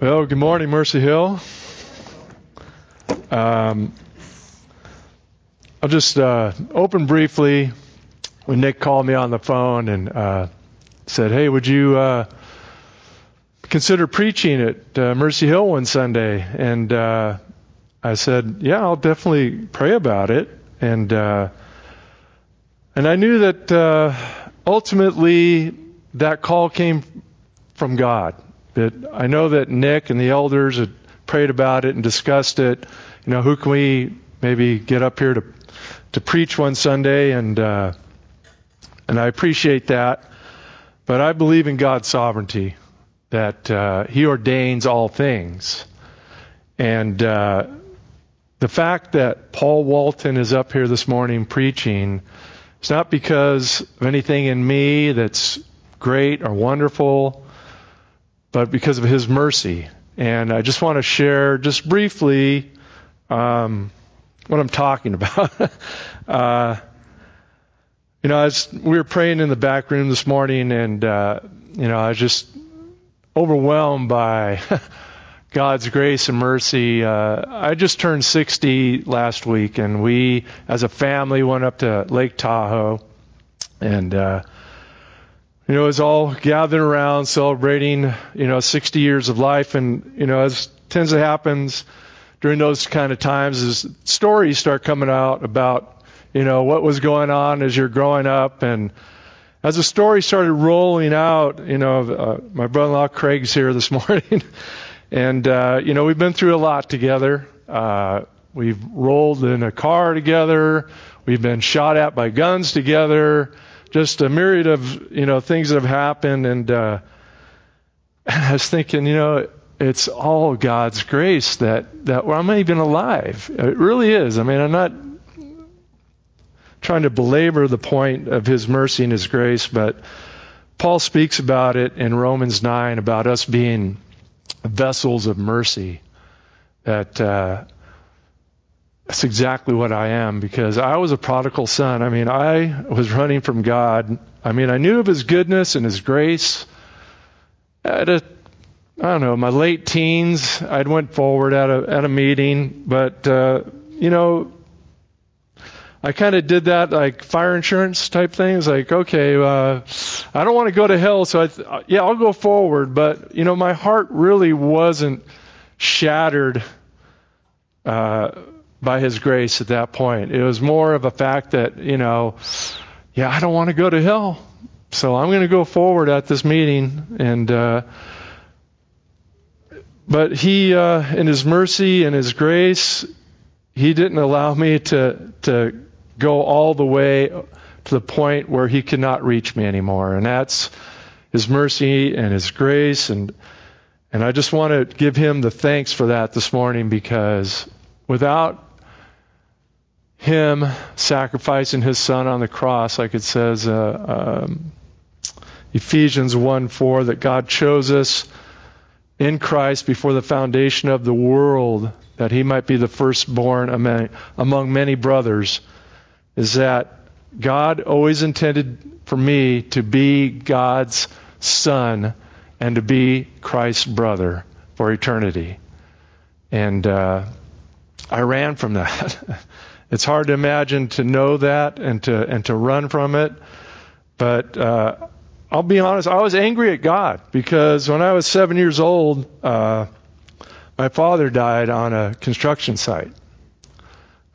Well, good morning, Mercy Hill. Um, I'll just uh, open briefly when Nick called me on the phone and uh, said, "Hey, would you uh, consider preaching at uh, Mercy Hill one Sunday?" And uh, I said, "Yeah, I'll definitely pray about it." And uh, and I knew that ultimately that call came from God that I know that Nick and the elders had prayed about it and discussed it. You know, who can we maybe get up here to to preach one Sunday? And uh, and I appreciate that, but I believe in God's sovereignty that uh, He ordains all things, and uh, the fact that Paul Walton is up here this morning preaching. It's not because of anything in me that's great or wonderful but because of His mercy. And I just want to share just briefly um, what I'm talking about. uh, you know, as we were praying in the back room this morning, and uh, you know, I was just overwhelmed by God's grace and mercy. Uh, I just turned 60 last week, and we, as a family, went up to Lake Tahoe, and uh, you know, is all gathered around celebrating, you know, 60 years of life. And, you know, as tends to happen during those kind of times is stories start coming out about, you know, what was going on as you're growing up. And as the story started rolling out, you know, uh, my brother-in-law Craig's here this morning. and, uh, you know, we've been through a lot together. Uh, we've rolled in a car together. We've been shot at by guns together just a myriad of you know things that have happened, and uh, I was thinking, you know, it's all God's grace that that well, I'm even alive. It really is. I mean, I'm not trying to belabor the point of His mercy and His grace, but Paul speaks about it in Romans nine about us being vessels of mercy. That uh, that's exactly what I am because I was a prodigal son. I mean, I was running from God. I mean, I knew of His goodness and His grace. At a, I don't know, my late teens, I'd went forward at a at a meeting, but uh, you know, I kind of did that like fire insurance type things. Like, okay, uh, I don't want to go to hell, so I th- yeah, I'll go forward. But you know, my heart really wasn't shattered. Uh, by His grace at that point. It was more of a fact that, you know, yeah, I don't want to go to hell. So I'm going to go forward at this meeting and, uh, but he, uh, in his mercy and his grace, he didn't allow me to, to go all the way to the point where he could not reach me anymore. And that's his mercy and his grace. And, and I just want to give him the thanks for that this morning because without him sacrificing his son on the cross, like it says, uh, um, Ephesians 1 4, that God chose us in Christ before the foundation of the world, that he might be the firstborn among, among many brothers, is that God always intended for me to be God's son and to be Christ's brother for eternity. And uh, I ran from that. It's hard to imagine to know that and to and to run from it. But uh, I'll be honest, I was angry at God because when I was seven years old, uh, my father died on a construction site.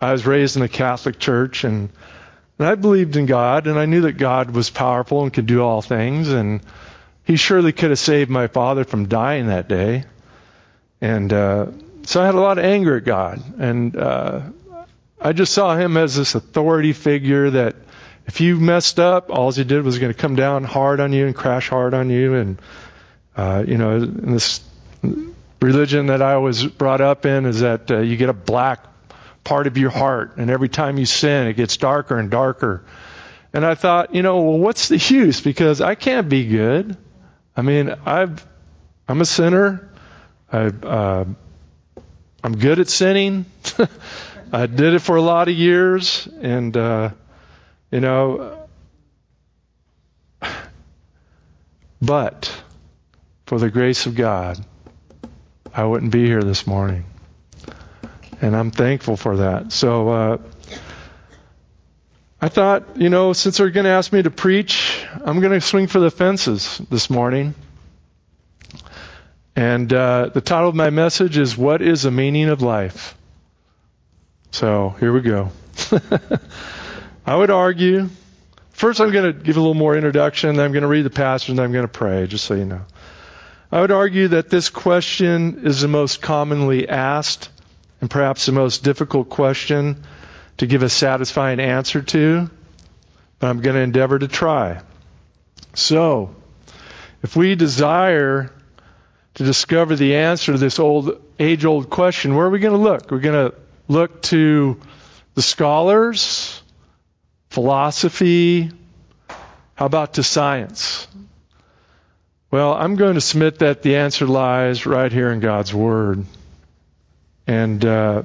I was raised in a Catholic church and, and I believed in God and I knew that God was powerful and could do all things and he surely could have saved my father from dying that day. And uh, so I had a lot of anger at God. And uh, I just saw him as this authority figure that if you messed up, all he did was going to come down hard on you and crash hard on you. And, uh, you know, this religion that I was brought up in is that uh, you get a black part of your heart, and every time you sin, it gets darker and darker. And I thought, you know, well, what's the use? Because I can't be good. I mean, I've, I'm a sinner. I, uh, I'm good at sinning. I did it for a lot of years, and uh, you know, but for the grace of God, I wouldn't be here this morning. And I'm thankful for that. So, uh, I thought, you know, since they're going to ask me to preach, I'm going to swing for the fences this morning. And uh, the title of my message is What is the Meaning of Life? So here we go. I would argue, first I'm going to give a little more introduction, then I'm going to read the passage, and then I'm going to pray, just so you know. I would argue that this question is the most commonly asked and perhaps the most difficult question to give a satisfying answer to, but I'm going to endeavor to try. So, if we desire to discover the answer to this old age old question, where are we going to look? We're going to look to the scholars, philosophy, how about to science? Well, I'm going to submit that the answer lies right here in God's Word. And uh,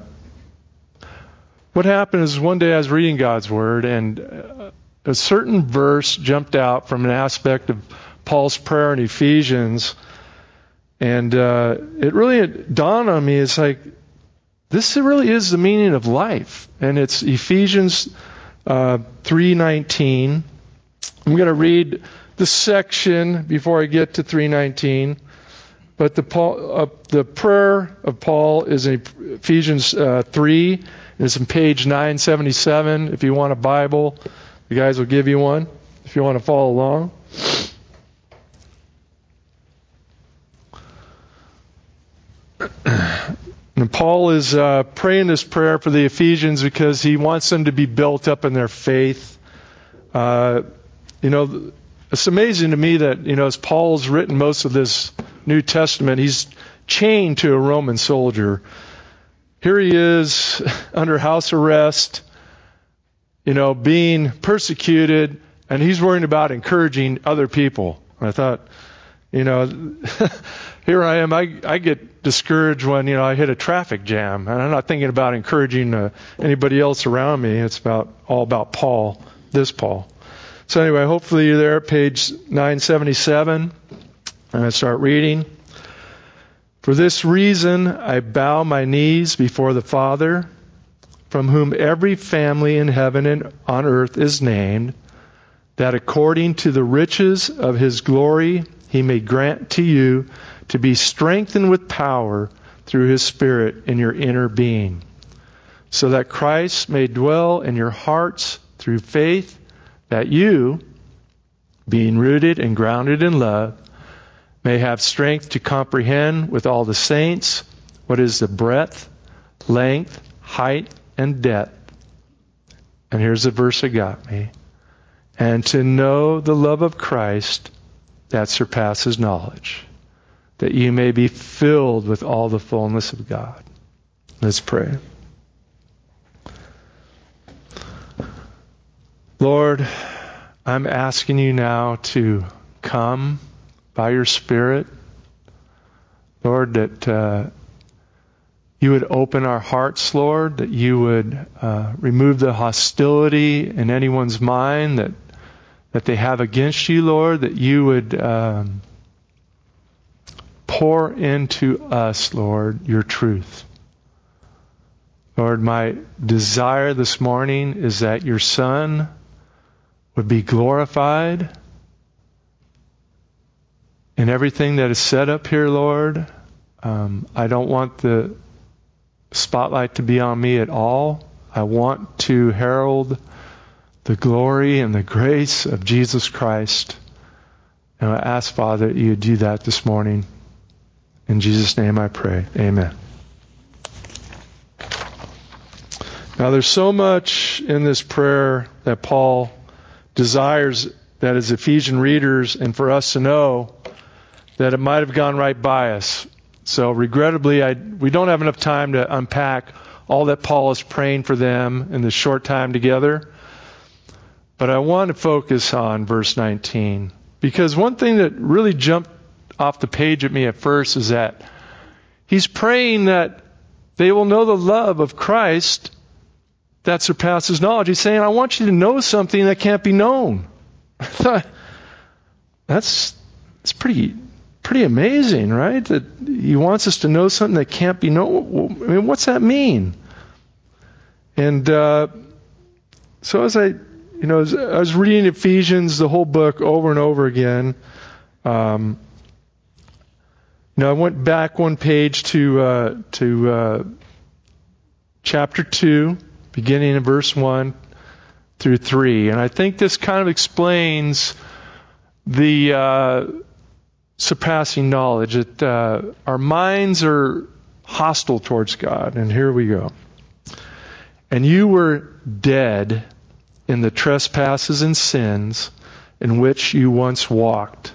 what happened is one day I was reading God's Word, and uh, a certain verse jumped out from an aspect of Paul's prayer in Ephesians, and uh, it really dawned on me. It's like this really is the meaning of life, and it's Ephesians uh, three nineteen. I'm going to read the section before I get to three nineteen. But the, Paul, uh, the prayer of Paul is in Ephesians uh, 3. It's on page 977. If you want a Bible, the guys will give you one if you want to follow along. And Paul is uh, praying this prayer for the Ephesians because he wants them to be built up in their faith. Uh, you know, it's amazing to me that, you know, as Paul's written most of this New Testament, he's chained to a Roman soldier. Here he is under house arrest, you know, being persecuted, and he's worrying about encouraging other people. I thought, you know, here I am. I, I get discouraged when, you know, I hit a traffic jam, and I'm not thinking about encouraging uh, anybody else around me. It's about all about Paul, this Paul. So anyway, hopefully you're there page 977. And I start reading. For this reason, I bow my knees before the Father, from whom every family in heaven and on earth is named, that according to the riches of his glory, he may grant to you to be strengthened with power through his Spirit in your inner being, so that Christ may dwell in your hearts through faith that you, being rooted and grounded in love, may have strength to comprehend with all the saints what is the breadth, length, height, and depth. And here's the verse that got me. And to know the love of Christ that surpasses knowledge, that you may be filled with all the fullness of God. Let's pray. Lord, I'm asking you now to come by your Spirit. Lord, that uh, you would open our hearts, Lord, that you would uh, remove the hostility in anyone's mind that that they have against you, Lord, that you would um, pour into us, Lord, your truth. Lord, my desire this morning is that your Son would be glorified in everything that is set up here, Lord. Um, I don't want the spotlight to be on me at all. I want to herald the glory and the grace of Jesus Christ. And I ask, Father, that you do that this morning. In Jesus' name I pray. Amen. Now, there's so much in this prayer that Paul desires that as Ephesian readers and for us to know that it might have gone right by us. So regrettably, I, we don't have enough time to unpack all that Paul is praying for them in this short time together. But I want to focus on verse 19 because one thing that really jumped off the page at me at first is that he's praying that they will know the love of Christ that surpasses knowledge. He's saying, I want you to know something that can't be known. That's, that's pretty, pretty amazing, right? That he wants us to know something that can't be known. I mean, what's that mean? And uh, so as I, you know, as I was reading Ephesians, the whole book over and over again. Um, know, I went back one page to uh, to uh, chapter two, beginning in verse one through three, and I think this kind of explains the uh, surpassing knowledge that uh, our minds are hostile towards God. And here we go. And you were dead in the trespasses and sins in which you once walked,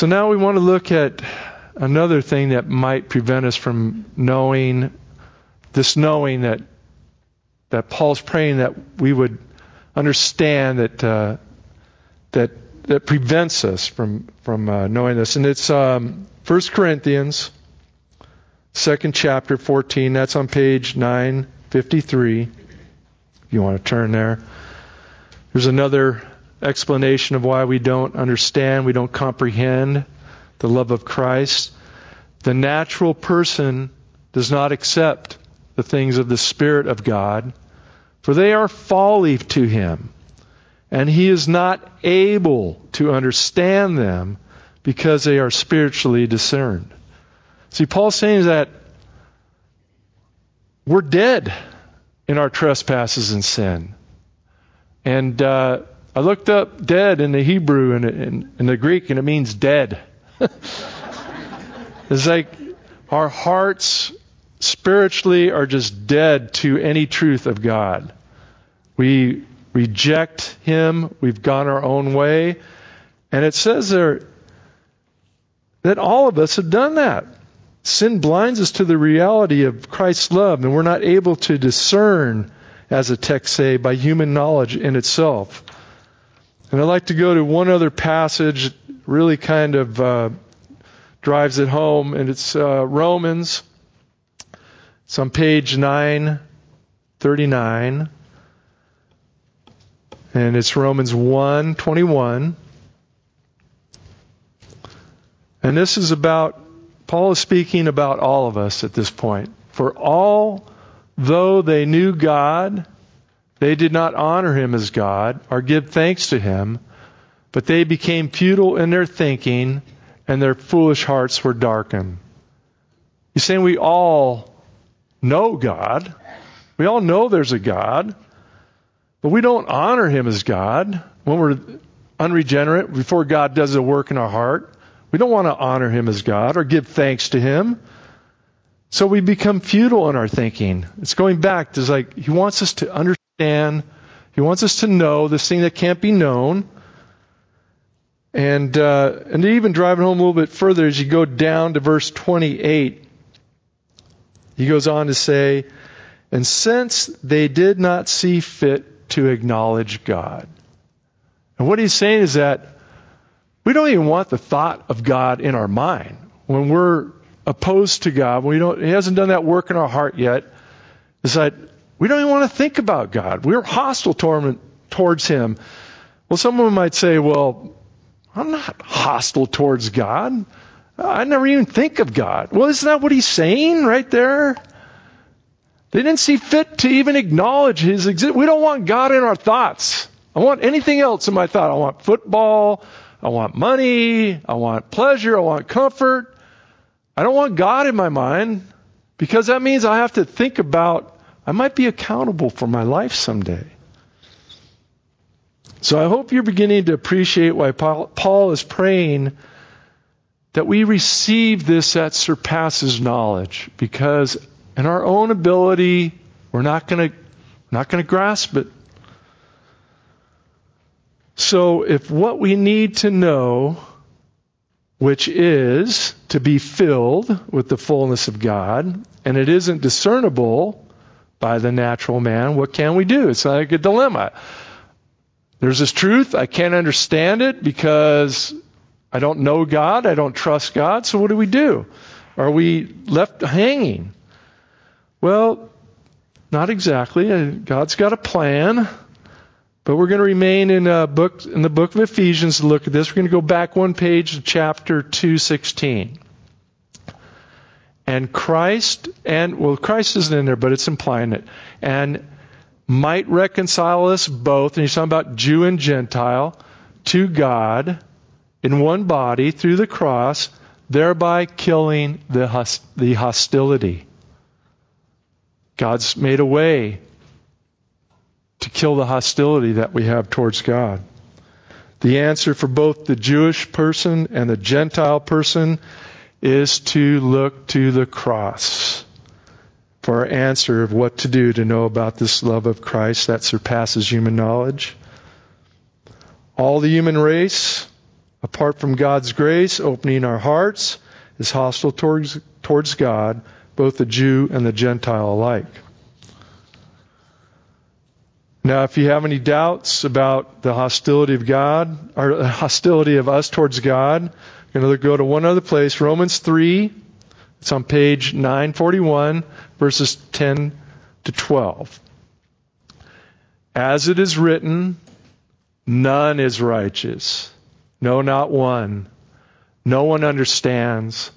So now we want to look at another thing that might prevent us from knowing this knowing that that Paul's praying that we would understand that uh, that that prevents us from from uh, knowing this, and it's um, 1 Corinthians, second chapter, 14. That's on page 953. If you want to turn there, there's another explanation of why we don't understand, we don't comprehend the love of Christ. The natural person does not accept the things of the Spirit of God, for they are folly to him and he is not able to understand them because they are spiritually discerned. See, Paul's saying that we're dead in our trespasses and sin. And uh, I looked up dead in the Hebrew and in, in the Greek, and it means dead. it's like our hearts spiritually are just dead to any truth of God. We reject Him. We've gone our own way. And it says there that all of us have done that. Sin blinds us to the reality of Christ's love, and we're not able to discern, as the text say, by human knowledge in itself. And I'd like to go to one other passage, that really kind of uh, drives it home, and it's uh, Romans. It's on page 939. And it's Romans 1 21. And this is about, Paul is speaking about all of us at this point. For all, though they knew God, they did not honor him as God or give thanks to him, but they became futile in their thinking, and their foolish hearts were darkened. He's saying we all know God. We all know there's a God. But we don't honor him as God when we're unregenerate, before God does a work in our heart. We don't want to honor him as God or give thanks to him. So we become futile in our thinking. It's going back to like, he wants us to understand, he wants us to know this thing that can't be known. And, uh, and even driving home a little bit further, as you go down to verse 28, he goes on to say, And since they did not see fit to acknowledge God. And what he's saying is that we don't even want the thought of God in our mind. When we're opposed to God, we don't, He hasn't done that work in our heart yet, is that we don't even want to think about God. We're hostile torment towards Him. Well, someone might say, well, I'm not hostile towards God. I never even think of God. Well, isn't that what he's saying right there? They didn't see fit to even acknowledge his existence. We don't want God in our thoughts. I want anything else in my thought. I want football. I want money. I want pleasure. I want comfort. I don't want God in my mind because that means I have to think about I might be accountable for my life someday. So I hope you're beginning to appreciate why Paul is praying that we receive this that surpasses knowledge because in our own ability, we're not going to not going to grasp it. So if what we need to know, which is to be filled with the fullness of God, and it isn't discernible by the natural man, what can we do? It's like a dilemma. There's this truth, I can't understand it because I don't know God, I don't trust God, so what do we do? Are we left hanging? Well, not exactly. God's got a plan. But we're going to remain in, a book, in the book of Ephesians to look at this. We're going to go back one page to chapter 216. And Christ, and, well, Christ isn't in there, but it's implying it. And might reconcile us both, and he's talking about Jew and Gentile, to God in one body through the cross, thereby killing the hostility. God's made a way to kill the hostility that we have towards God. The answer for both the Jewish person and the Gentile person is to look to the cross for our answer of what to do to know about this love of Christ that surpasses human knowledge. All the human race, apart from God's grace, opening our hearts, is hostile towards, towards God both the Jew and the Gentile alike. Now, if you have any doubts about the hostility of God, or hostility of us towards God, I'm going to go to one other place, Romans 3. It's on page 941, verses 10 to 12. As it is written, none is righteous. No, not one. No one understands.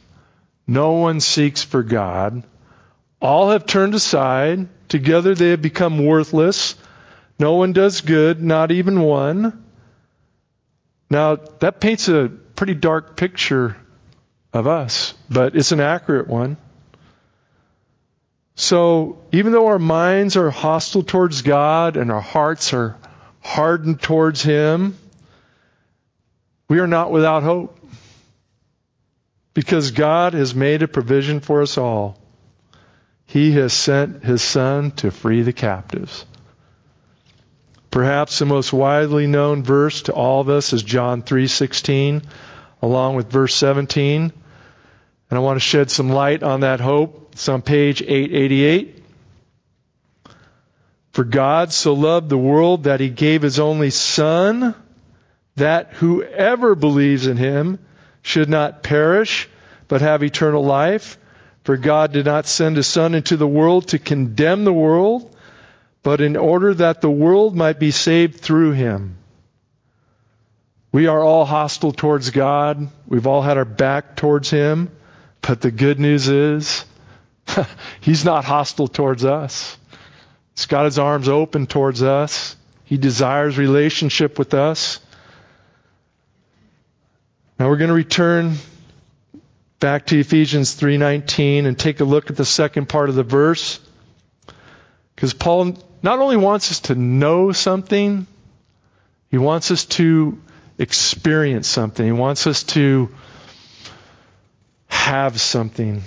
No one seeks for God. All have turned aside. Together they have become worthless. No one does good, not even one. Now, that paints a pretty dark picture of us, but it's an accurate one. So, even though our minds are hostile towards God and our hearts are hardened towards Him, we are not without hope because God has made a provision for us all. He has sent His Son to free the captives. Perhaps the most widely known verse to all of us is John 3:16 along with verse 17. And I want to shed some light on that hope. It's on page 888. For God so loved the world that he gave his only son that whoever believes in him should not perish, but have eternal life. For God did not send his Son into the world to condemn the world, but in order that the world might be saved through him. We are all hostile towards God. We've all had our back towards him. But the good news is, he's not hostile towards us. He's got his arms open towards us. He desires relationship with us. Now we're going to return back to Ephesians 3:19 and take a look at the second part of the verse. Because Paul not only wants us to know something, he wants us to experience something. He wants us to have something.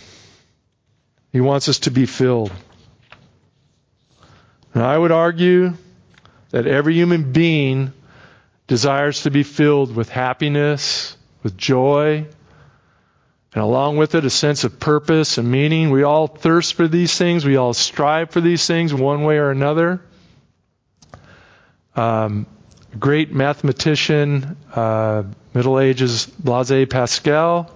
He wants us to be filled. And I would argue that every human being desires to be filled with happiness, with joy, and along with it a sense of purpose and meaning. We all thirst for these things. We all strive for these things one way or another. Um, great mathematician, uh, Middle Ages, Blaise Pascal,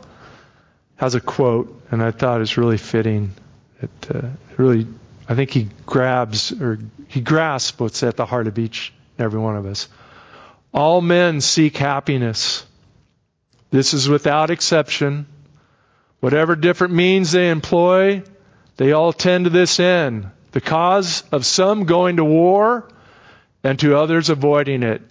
has a quote, and I thought it's really fitting. It uh, really, I think he grabs or he grasps what's at the heart of each and every one of us. All men seek happiness. This is without exception. Whatever different means they employ, they all tend to this end. The cause of some going to war and to others avoiding it.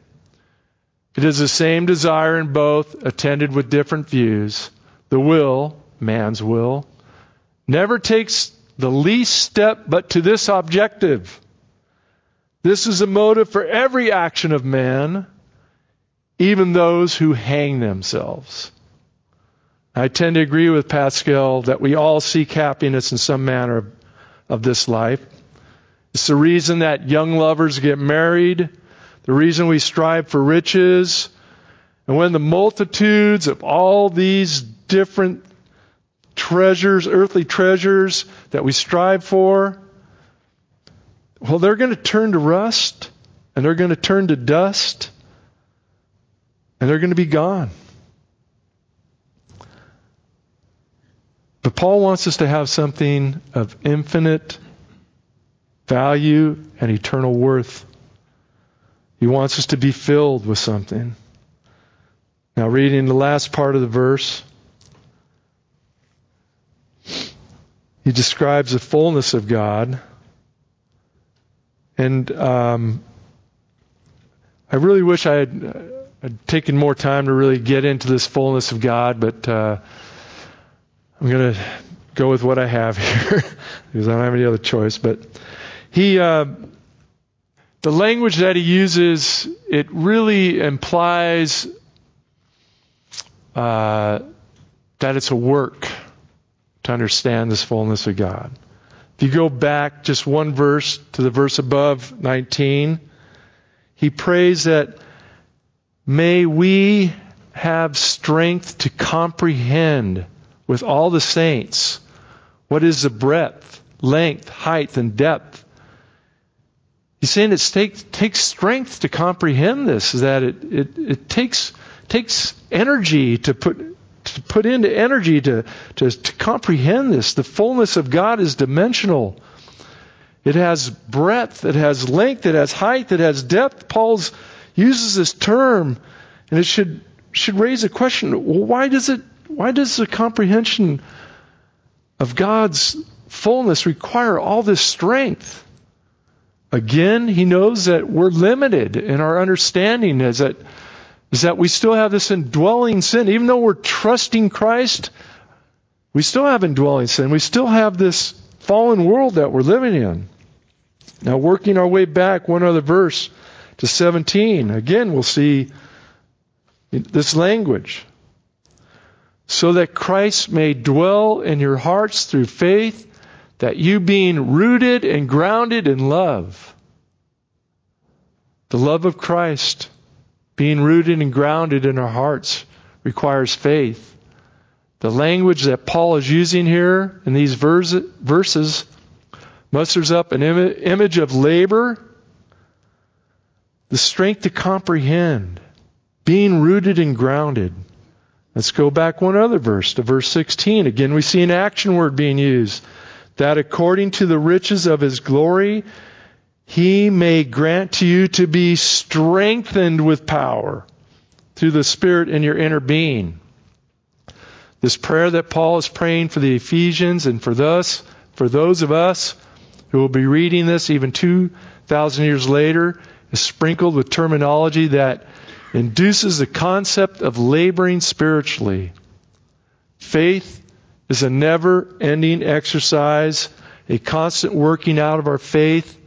It is the same desire in both, attended with different views. The will, man's will, never takes the least step but to this objective. This is a motive for every action of man, even those who hang themselves. I tend to agree with Pascal that we all seek happiness in some manner of, this life. It's the reason that young lovers get married, the reason we strive for riches, and when the multitudes of all these different treasures, earthly treasures that we strive for, well, they're going to turn to rust and they're going to turn to dust and they're going to be gone. But Paul wants us to have something of infinite value and eternal worth. He wants us to be filled with something. Now, reading the last part of the verse, he describes the fullness of God. And um, I really wish I had, had, taken more time to really get into this fullness of God, but uh, I'm going to go with what I have here because I don't have any other choice. But he, uh, the language that he uses, it really implies uh, that it's a work to understand this fullness of God. If you go back just one verse to the verse above 19, he prays that may we have strength to comprehend with all the saints what is the breadth, length, height, and depth. He's saying it takes, takes strength to comprehend this, that it, it, it takes, takes energy to put, to put into energy to, to, to comprehend this. The fullness of God is dimensional. It has breadth, it has length, it has height, it has depth. Paul uses this term, and it should should raise a question: why does it? Why does the comprehension of God's fullness require all this strength? Again, he knows that we're limited in our understanding. Is that is that we still have this indwelling sin, even though we're trusting Christ. We still have indwelling sin. We still have this fallen world that we're living in. Now, working our way back one other verse to 17, again, we'll see this language. So that Christ may dwell in your hearts through faith, that you being rooted and grounded in love, the love of Christ, being rooted and grounded in our hearts, requires faith. The language that Paul is using here in these verses musters up an Im- image of labor, the strength to comprehend, being rooted and grounded. Let's go back one other verse to verse 16. Again, we see an action word being used. That according to the riches of his glory, he may grant to you to be strengthened with power through the Spirit in your inner being. This prayer that Paul is praying for the Ephesians and for us, for those of us who will be reading this even 2,000 years later, is sprinkled with terminology that induces the concept of laboring spiritually. Faith is a never ending exercise, a constant working out of our faith.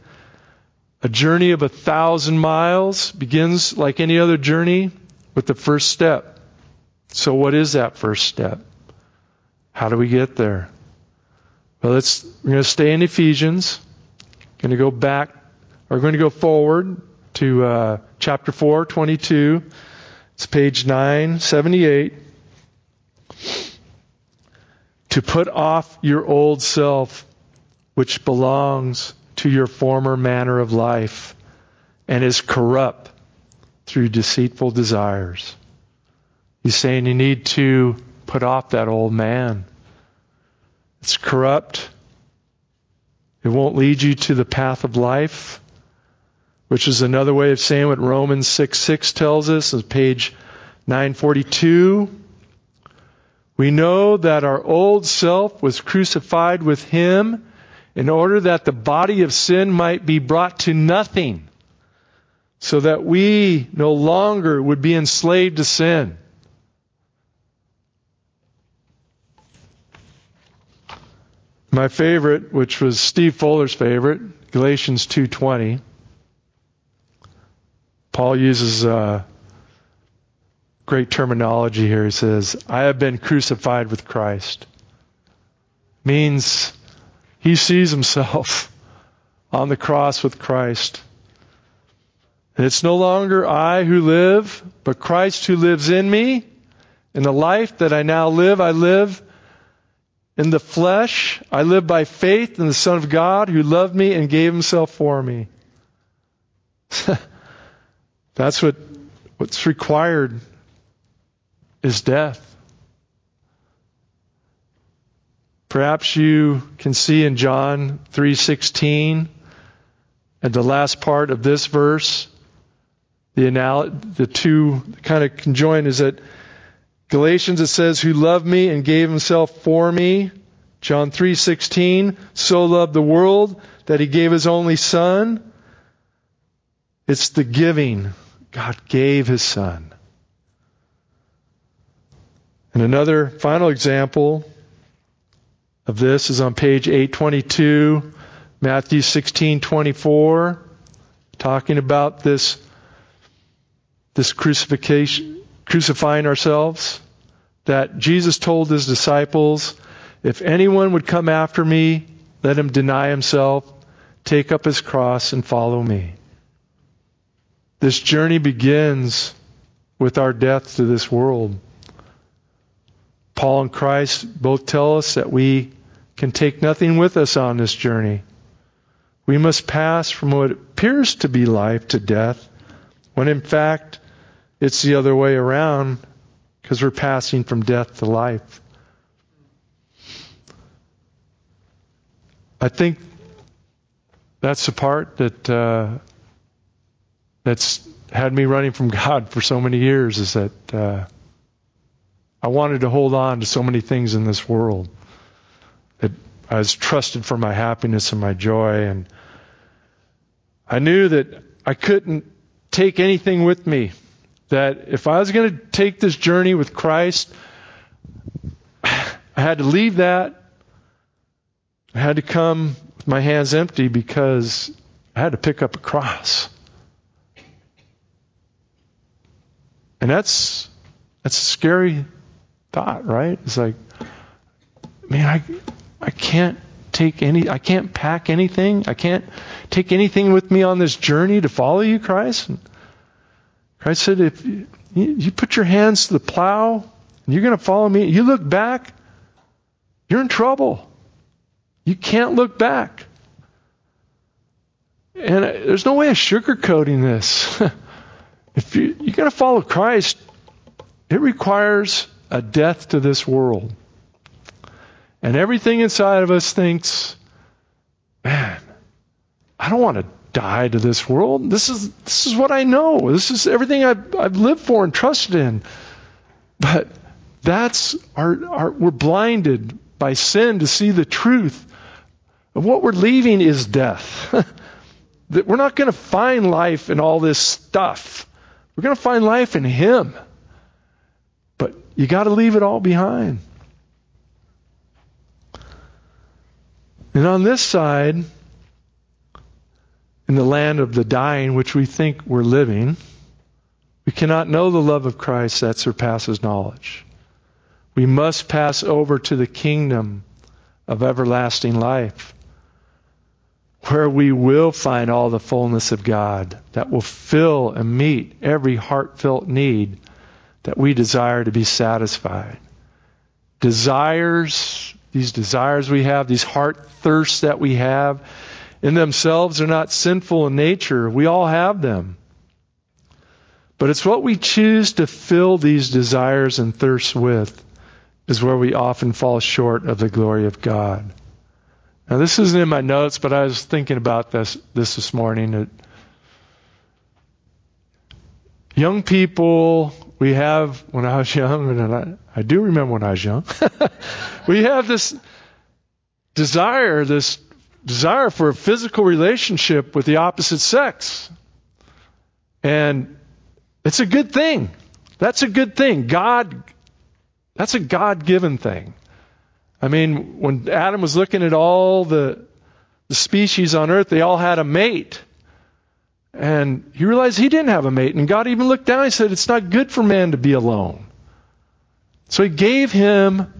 A journey of a thousand miles begins like any other journey with the first step. So what is that first step? How do we get there? Well, let's, we're going to stay in Ephesians. Going to go back, or going to go forward to uh, chapter 4, 22. It's page 978. To put off your old self, which belongs to your former manner of life and is corrupt through deceitful desires. He's saying you need to put off that old man. It's corrupt. It won't lead you to the path of life, which is another way of saying what Romans 6 6 tells us on page 942. We know that our old self was crucified with him in order that the body of sin might be brought to nothing, so that we no longer would be enslaved to sin. My favorite, which was Steve Fuller's favorite, Galatians 2:20. Paul uses uh, great terminology here. He says, "I have been crucified with Christ." Means he sees himself on the cross with Christ. And it's no longer I who live, but Christ who lives in me. In the life that I now live, I live in the flesh. I live by faith in the Son of God who loved me and gave himself for me. That's what, what's required is death. Perhaps you can see in John 3:16 at the last part of this verse the anal- the two kind of conjoined is that Galatians it says who loved me and gave himself for me John 3:16 so loved the world that he gave his only son it's the giving God gave his son and another final example of this is on page 822, Matthew 16:24, talking about this this crucifixion, crucifying ourselves. That Jesus told his disciples, "If anyone would come after me, let him deny himself, take up his cross, and follow me." This journey begins with our death to this world. Paul and Christ both tell us that we can take nothing with us on this journey. We must pass from what appears to be life to death, when in fact it's the other way around because we're passing from death to life. I think that's the part that uh, that's had me running from God for so many years is that uh, I wanted to hold on to so many things in this world that I was trusted for my happiness and my joy. And I knew that I couldn't take anything with me. That if I was going to take this journey with Christ, I had to leave that. I had to come with my hands empty because I had to pick up a cross. And that's that's a scary thought, right? It's like, man, I, I can't take any, I can't pack anything. I can't take anything with me on this journey to follow you, Christ. And Christ said, if you, you put your hands to the plow and you're going to follow me, you look back, you're in trouble. You can't look back. And uh, there's no way of sugarcoating this. if you, you're going to follow Christ, it requires a death to this world. And everything inside of us thinks, man, I don't want to die to this world. This is this is what I know. This is everything I've, I've lived for and trusted in. But that's our, our we're blinded by sin to see the truth of what we're leaving is death. that we're not going to find life in all this stuff. We're going to find life in Him. But you got to leave it all behind. And on this side, in the land of the dying, which we think we're living, we cannot know the love of Christ that surpasses knowledge. We must pass over to the kingdom of everlasting life, where we will find all the fullness of God that will fill and meet every heartfelt need that we desire to be satisfied. Desires, these desires we have, these heart thirsts that we have, in themselves are not sinful in nature. We all have them. But it's what we choose to fill these desires and thirsts with is where we often fall short of the glory of God. Now, this isn't in my notes, but I was thinking about this this, this morning. Young people we have, when I was young, and I, I do remember when I was young, we have this desire, this desire for a physical relationship with the opposite sex. And it's a good thing. That's a good thing. God, that's a God given thing. I mean, when Adam was looking at all the, the species on earth, they all had a mate. And he realized he didn't have a mate. And God even looked down and said, It's not good for man to be alone. So he gave him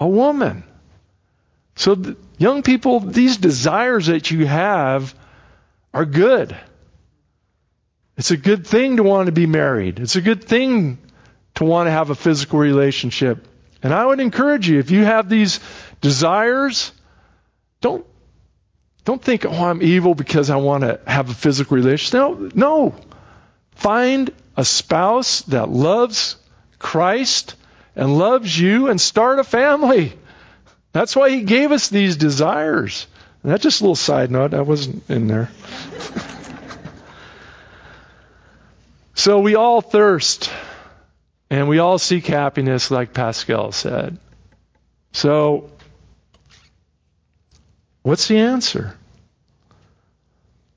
a woman. So, young people, these desires that you have are good. It's a good thing to want to be married. It's a good thing to want to have a physical relationship. And I would encourage you, if you have these desires, don't, don't think, oh, I'm evil because I want to have a physical relationship. No, no. Find a spouse that loves Christ and loves you and start a family. That's why he gave us these desires. And that's just a little side note. I wasn't in there. so we all thirst and we all seek happiness, like Pascal said. So, what's the answer?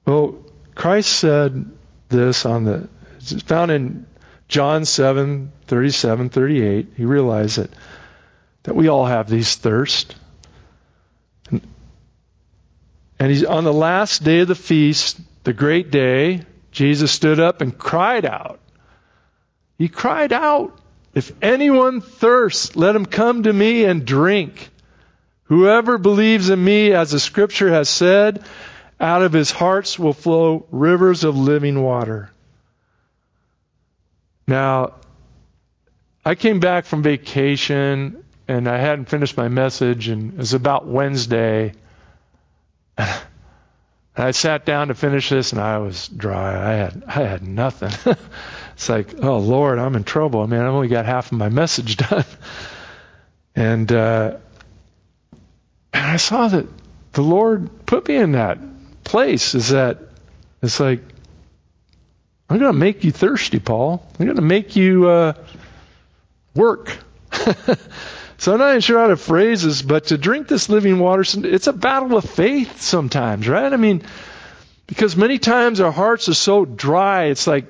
Well, Christ said this on the, it's found in John 7, 37, 38. He realized that, that we all have these thirst. And, and he's on the last day of the feast, the great day, Jesus stood up and cried out. He cried out, If anyone thirsts, let him come to me and drink. Whoever believes in me, as the scripture has said, out of his hearts will flow rivers of living water. Now, I came back from vacation and I hadn't finished my message, and it was about Wednesday. And I sat down to finish this, and I was dry. I had I had nothing. it's like, oh Lord, I'm in trouble. I mean, I've only got half of my message done. and uh, and I saw that the Lord put me in that place is that it's like, I'm going to make you thirsty, Paul. I'm going to make you uh, work. so I'm not even sure how to phrase this, but to drink this living water, it's a battle of faith sometimes, right? I mean, because many times our hearts are so dry, it's like,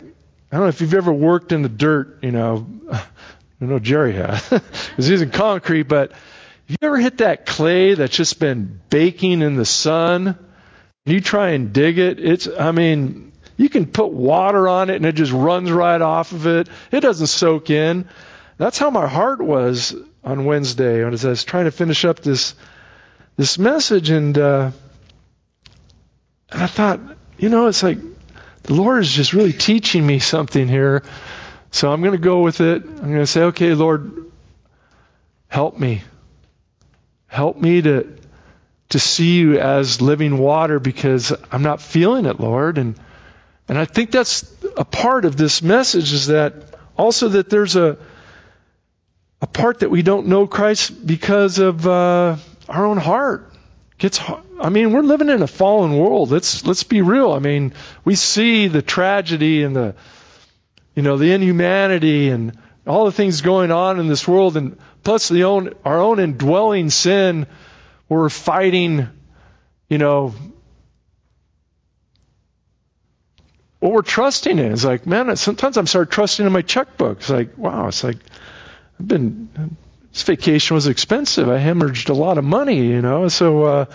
I don't know if you've ever worked in the dirt, you know. I know Jerry has, because he's in concrete, but have you ever hit that clay that's just been baking in the sun? You try and dig it, it's, I mean, you can put water on it and it just runs right off of it. It doesn't soak in. That's how my heart was on Wednesday as I was trying to finish up this this message, and uh, and I thought, you know, it's like the Lord is just really teaching me something here. So I'm going to go with it. I'm going to say, okay, Lord, help me. Help me to to see you as living water because I'm not feeling it, Lord. And, and I think that's a part of this message is that also that there's a, a part that we don't know Christ because of uh, our own heart. Gets, I mean, we're living in a fallen world. Let's let's be real. I mean, we see the tragedy and the, you know, the inhumanity and all the things going on in this world, and plus the own our own indwelling sin we're fighting, you know, what we're trusting in. It's like, man, sometimes I'm start trusting in my checkbook. It's like, wow, it's like, I've been, this vacation was expensive. I hemorrhaged a lot of money, you know, so, uh,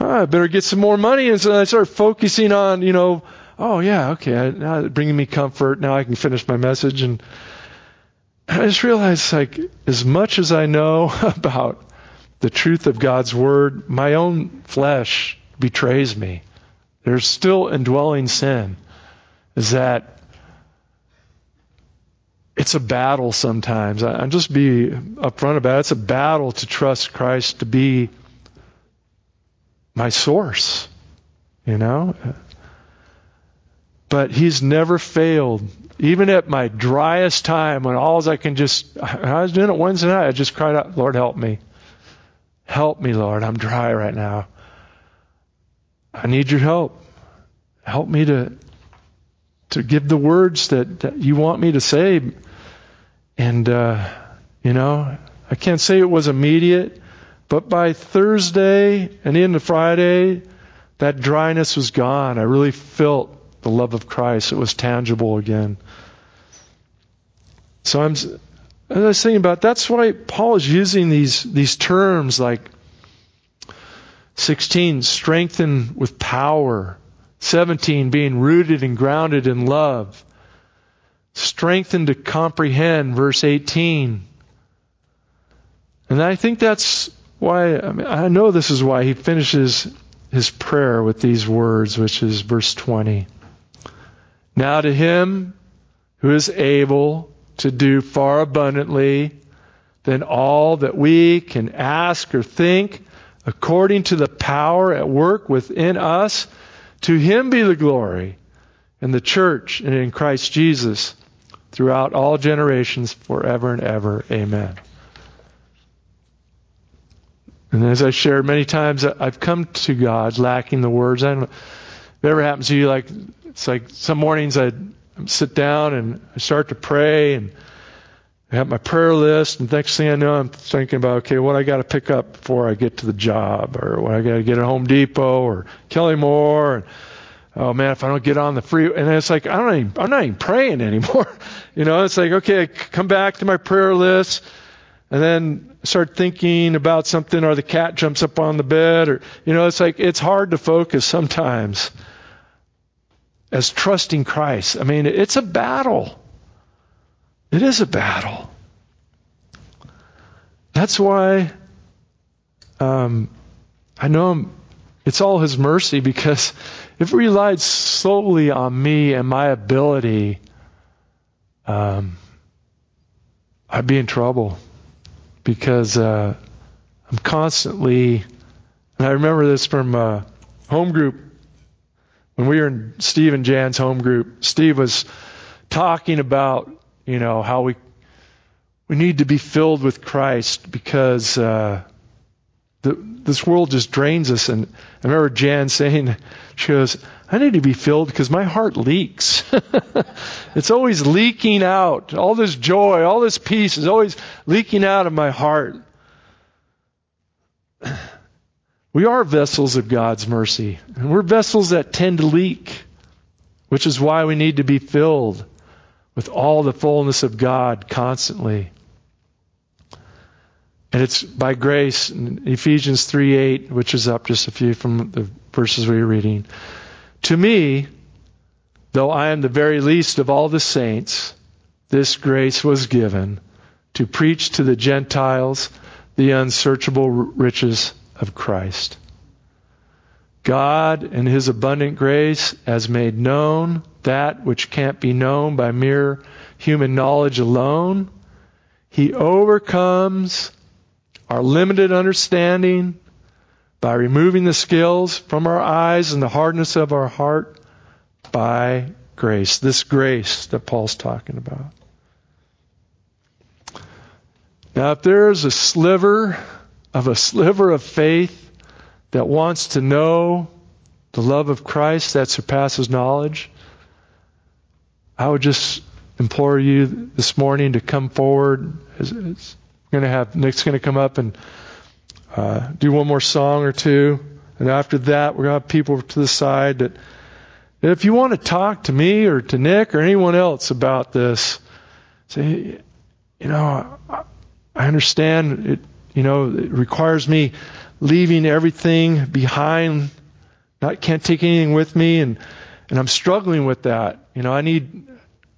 oh, I better get some more money. And so I start focusing on, you know, oh yeah, okay, now it's bringing me comfort. Now I can finish my message. And I just realized, like, as much as I know about the truth of God's word, my own flesh betrays me. There's still indwelling sin. Is that it's a battle sometimes. I, just be upfront about it. It's a battle to trust Christ to be my source, you know? But He's never failed. Even at my driest time, when all I can just, I was doing it Wednesday night, I just cried out, Lord, help me. Help me, Lord. I'm dry right now. I need your help. Help me to to give the words that, that you want me to say. And uh, you know, I can't say it was immediate, but by Thursday and into Friday, that dryness was gone. I really felt the love of Christ. It was tangible again. So I'm as I was thinking about, that's why Paul is using these, these terms like 16, strengthened with power. 17, being rooted and grounded in love. Strengthened to comprehend, verse 18. And I think that's why, I, mean, I know this is why he finishes his prayer with these words, which is verse 20. Now to him who is able to do far abundantly than all that we can ask or think, according to the power at work within us, to him be the glory in the church and in Christ Jesus throughout all generations, forever and ever. Amen. And as I shared many times, I've come to God lacking the words. I don't if it ever happens to you, like it's like some mornings I sit down and I start to pray and I have my prayer list, and next thing I know, I'm thinking about, okay, what I got to pick up before I get to the job, or what I got to get at Home Depot, or Kelly-Moore, and oh man, if I don't get on the free, and it's like I don't even, I'm not even praying anymore. you know, it's like okay, I come back to my prayer list, and then start thinking about something, or the cat jumps up on the bed, or you know, it's like it's hard to focus sometimes. As trusting Christ, I mean, it's a battle. It is a battle. That's why um, I know it's all His mercy because if it relied solely on me and my ability, um, I'd be in trouble because uh, I'm constantly, and I remember this from uh, home group when we were in Steve and Jan's home group. Steve was talking about you know how we we need to be filled with Christ because uh, the, this world just drains us. And I remember Jan saying, she goes, I need to be filled because my heart leaks. it's always leaking out. All this joy, all this peace is always leaking out of my heart. We are vessels of God's mercy, and we're vessels that tend to leak, which is why we need to be filled with all the fullness of God constantly. And it's by grace, Ephesians 3 8, which is up just a few from the verses we were reading. To me, though I am the very least of all the saints, this grace was given to preach to the Gentiles the unsearchable riches of Christ. God, in His abundant grace, has made known that which can't be known by mere human knowledge alone. He overcomes our limited understanding by removing the scales from our eyes and the hardness of our heart by grace. This grace that Paul's talking about. Now, if there's a sliver of a sliver of faith that wants to know the love of Christ that surpasses knowledge, I would just implore you this morning to come forward. It's, it's going to have Nick's going to come up and uh, do one more song or two, and after that, we're going to have people to the side that. If you want to talk to me or to Nick or anyone else about this, say, you know, I understand it. You know, it requires me leaving everything behind. Not can't take anything with me, and and I'm struggling with that. You know, I need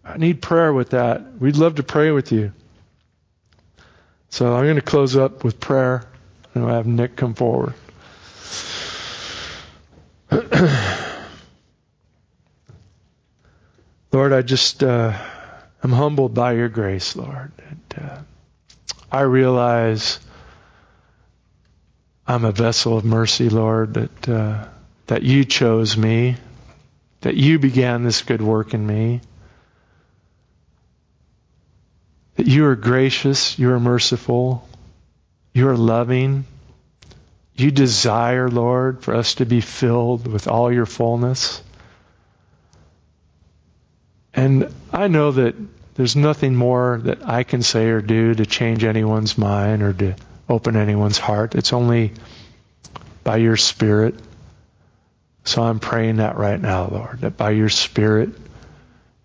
I need prayer with that. We'd love to pray with you. So I'm going to close up with prayer, and I'll have Nick come forward. Lord, I just uh, am humbled by your grace, Lord. And, uh, I realize I'm a vessel of mercy, Lord, that uh, that you chose me, that you began this good work in me. That you are gracious, you are merciful, you are loving. You desire, Lord, for us to be filled with all your fullness. And I know that there's nothing more that I can say or do to change anyone's mind or to open anyone's heart. It's only by your Spirit. So I'm praying that right now, Lord, that by your Spirit,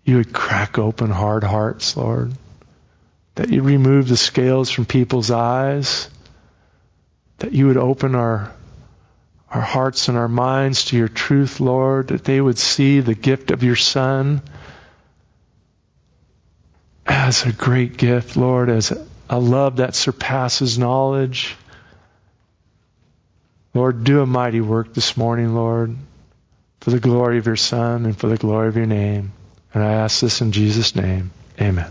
you would crack open hard hearts, Lord that you remove the scales from people's eyes, that you would open our our hearts and our minds to your truth, Lord, that they would see the gift of your Son as a great gift, Lord, as a love that surpasses knowledge. Lord, do a mighty work this morning, Lord, for the glory of your Son and for the glory of your name. And I ask this in Jesus' name. Amen.